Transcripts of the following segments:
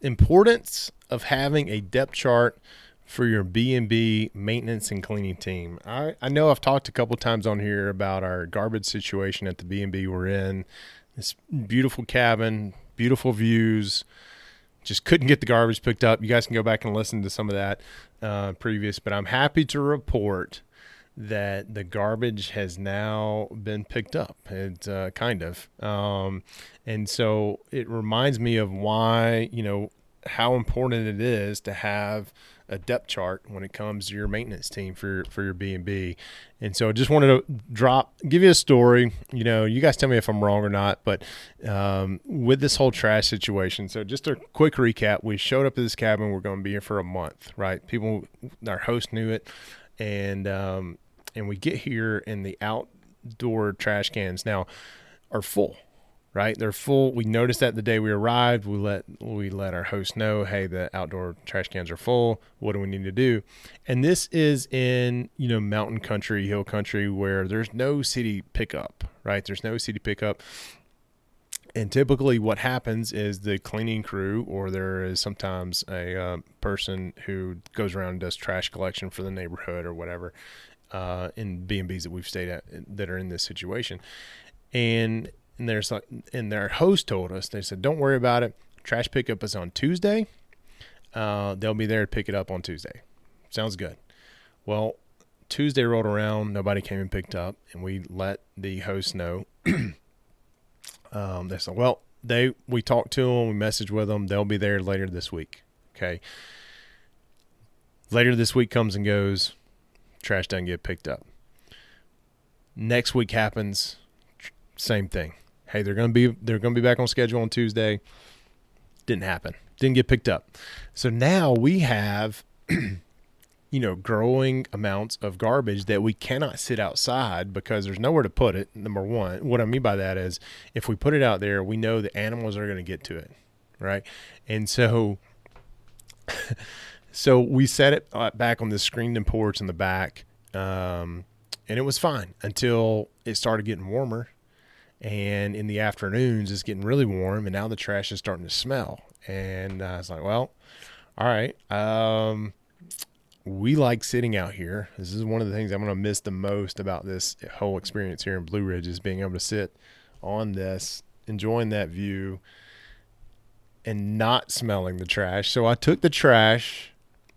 importance of having a depth chart for your B&B maintenance and cleaning team. I, I know I've talked a couple times on here about our garbage situation at the B&B we're in. This beautiful cabin, beautiful views. Just couldn't get the garbage picked up. You guys can go back and listen to some of that uh, previous, but I'm happy to report that the garbage has now been picked up. It's uh, kind of, um, and so it reminds me of why you know how important it is to have a depth chart when it comes to your maintenance team for for your B and B. And so I just wanted to drop, give you a story. You know, you guys tell me if I'm wrong or not, but um, with this whole trash situation. So just a quick recap: we showed up at this cabin. We're going to be here for a month, right? People, our host knew it, and um, and we get here, and the outdoor trash cans now are full right? They're full. We noticed that the day we arrived. We let we let our host know, hey, the outdoor trash cans are full. What do we need to do? And this is in you know mountain country, hill country, where there's no city pickup, right? There's no city pickup. And typically, what happens is the cleaning crew, or there is sometimes a uh, person who goes around and does trash collection for the neighborhood or whatever, uh, in B and B's that we've stayed at that are in this situation. And and there's like and their host told us they said don't worry about it. Trash pickup is on tuesday. Uh, they'll be there to pick it up on tuesday. Sounds good. Well tuesday rolled around. Nobody came and picked up and we let the host know. Um, they said well they we talked to them we messaged with them they'll be there later this week. Okay. Later this week comes and goes trash doesn't get picked up next week happens same thing hey, they're going to be they're going to be back on schedule on Tuesday. Didn't happen. Didn't get picked up. So now we have you know, growing amounts of garbage that we cannot sit outside because there's nowhere to put it. Number one, what I mean by that is if we put it out there, we know the animals are going to get to it, right? And so, so we set it uh, back on the screened in porch in the back, um, and it was fine until it started getting warmer. And in the afternoons it's getting really warm and now the trash is starting to smell. And i was like well all right um, we like sitting out here. This is one of the things i'm going to miss the most about this whole experience here in blue ridge is being able to sit on this enjoying that view and not smelling the trash. So i took the trash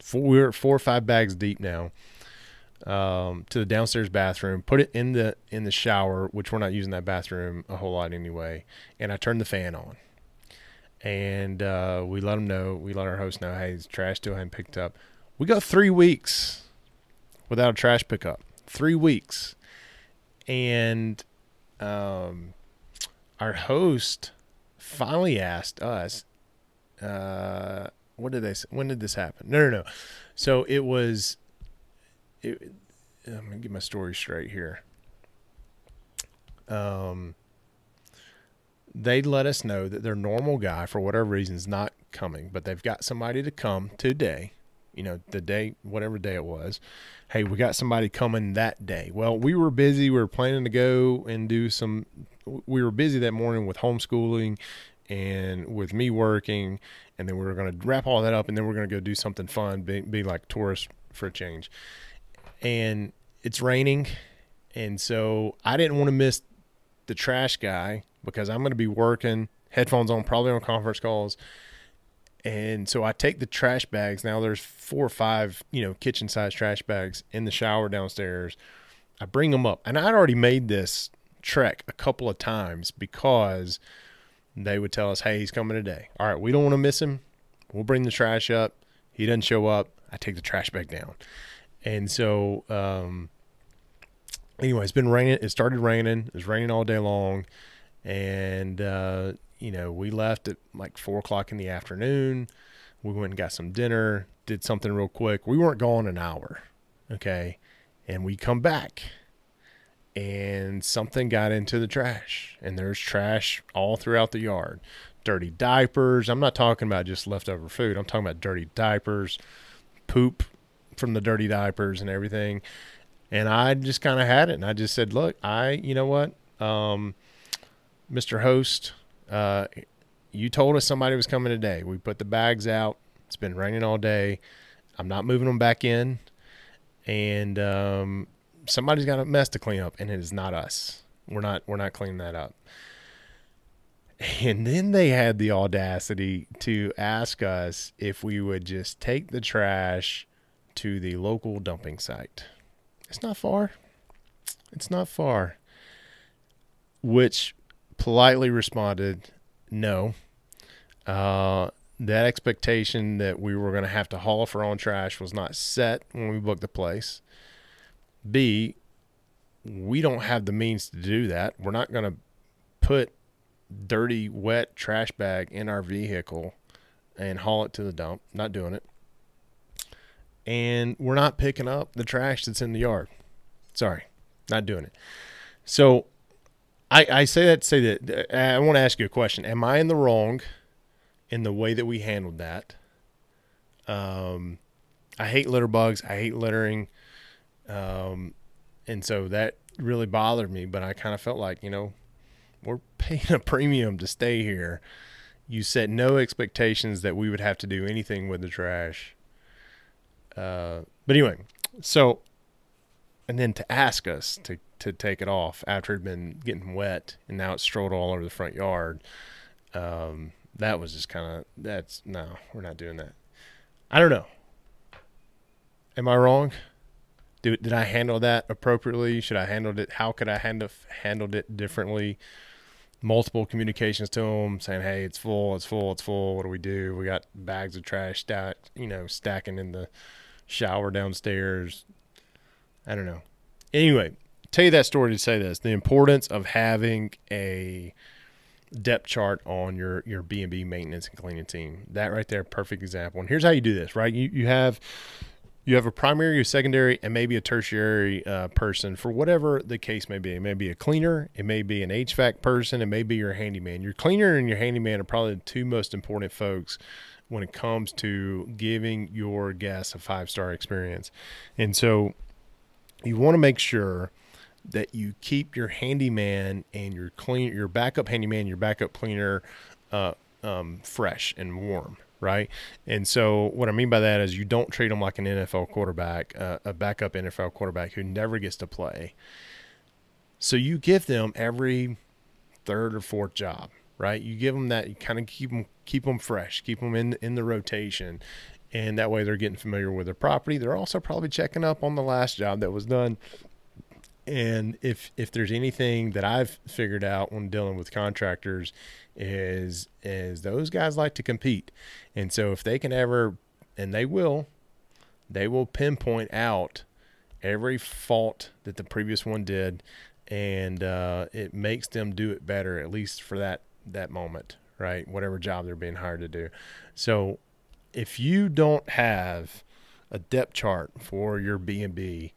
four, we're four or five bags deep now um, to the downstairs bathroom, put it in the in the shower, which we're not using that bathroom a whole lot anyway. And I turned the fan on, and uh, we let them know. We let our host know, hey, the trash still hadn't picked up. We got three weeks without a trash pickup. Three weeks, and um, our host finally asked us, uh, what did they say? When did this happen? No, no, no. So it was it, gonna get my story straight here. Um, they let us know that their normal guy, for whatever reason, is not coming, but they've got somebody to come today. You know, the day, whatever day it was. Hey, we got somebody coming that day. Well, we were busy. We were planning to go and do some. We were busy that morning with homeschooling and with me working, and then we were going to wrap all that up, and then we're going to go do something fun, be, be like tourists for a change and it's raining, and so I didn't want to miss the trash guy because I'm going to be working, headphones on, probably on conference calls. And so I take the trash bags. Now there's four or five, you know, kitchen size trash bags in the shower downstairs. I bring them up. And I'd already made this trek a couple of times because they would tell us, hey, he's coming today. All right, we don't want to miss him. We'll bring the trash up. He doesn't show up. I take the trash back down. And so, um, anyway, it's been raining. It started raining. It was raining all day long. And, uh, you know, we left at like four o'clock in the afternoon. We went and got some dinner, did something real quick. We weren't gone an hour. Okay. And we come back and something got into the trash. And there's trash all throughout the yard. Dirty diapers. I'm not talking about just leftover food. I'm talking about dirty diapers, poop from the dirty diapers and everything. And I just kind of had it, and I just said, "Look, I, you know what, um, Mr. Host, uh, you told us somebody was coming today. We put the bags out. It's been raining all day. I'm not moving them back in, and um, somebody's got a mess to clean up, and it is not us. We're not we're not cleaning that up. And then they had the audacity to ask us if we would just take the trash to the local dumping site. It's not far. It's not far. Which politely responded, no. Uh, that expectation that we were going to have to haul off our own trash was not set when we booked the place. B, we don't have the means to do that. We're not going to put dirty, wet trash bag in our vehicle and haul it to the dump. Not doing it. And we're not picking up the trash that's in the yard. Sorry, not doing it. So I, I say that to say that I want to ask you a question. Am I in the wrong in the way that we handled that? Um, I hate litter bugs. I hate littering. Um, and so that really bothered me, but I kind of felt like, you know, we're paying a premium to stay here. You set no expectations that we would have to do anything with the trash. Uh, but anyway, so, and then to ask us to to take it off after it had been getting wet and now it's strolled all over the front yard. Um, that was just kind of that's no, we're not doing that. I don't know. Am I wrong? Did, did I handle that appropriately? Should I handled it? How could I handle handled it differently? Multiple communications to them saying, "Hey, it's full, it's full, it's full. What do we do? We got bags of trash stacked, you know, stacking in the shower downstairs." I don't know. Anyway, tell you that story to say this: the importance of having a depth chart on your your B and B maintenance and cleaning team. That right there, perfect example. And here's how you do this. Right, you you have you have a primary, a secondary, and maybe a tertiary uh, person for whatever the case may be. It may be a cleaner, it may be an HVAC person, it may be your handyman. Your cleaner and your handyman are probably the two most important folks when it comes to giving your guests a five star experience. And so you want to make sure that you keep your handyman and your clean your backup handyman, your backup cleaner uh, um, fresh and warm, right? And so what I mean by that is you don't treat them like an NFL quarterback, uh, a backup NFL quarterback who never gets to play. So you give them every third or fourth job, right? You give them that, you kind of keep them keep them fresh, keep them in in the rotation, and that way they're getting familiar with their property. They're also probably checking up on the last job that was done. And if if there's anything that I've figured out when dealing with contractors is is those guys like to compete. And so if they can ever and they will, they will pinpoint out every fault that the previous one did. And uh, it makes them do it better at least for that that moment right? Whatever job they're being hired to do. So if you don't have a depth chart for your B&B,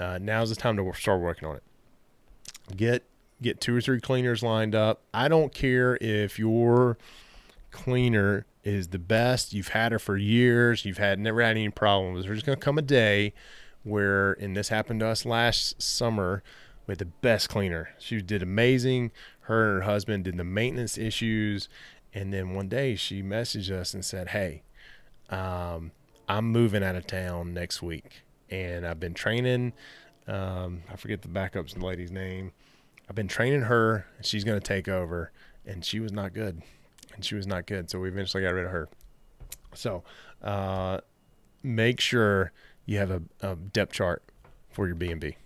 uh, now's the time to start working on it. Get get two or three cleaners lined up. I don't care if your cleaner is the best. You've had her for years. You've had never had any problems. There's going to come a day where, and this happened to us last summer with the best cleaner. She did amazing. Her and her husband did the maintenance issues. And then one day she messaged us and said, Hey, um, I'm moving out of town next week, and I've been training. Um, I forget the backup's lady's name. I've been training her, and she's going to take over. And she was not good, and she was not good. So we eventually got rid of her. So uh, make sure you have a, a depth chart for your B and B.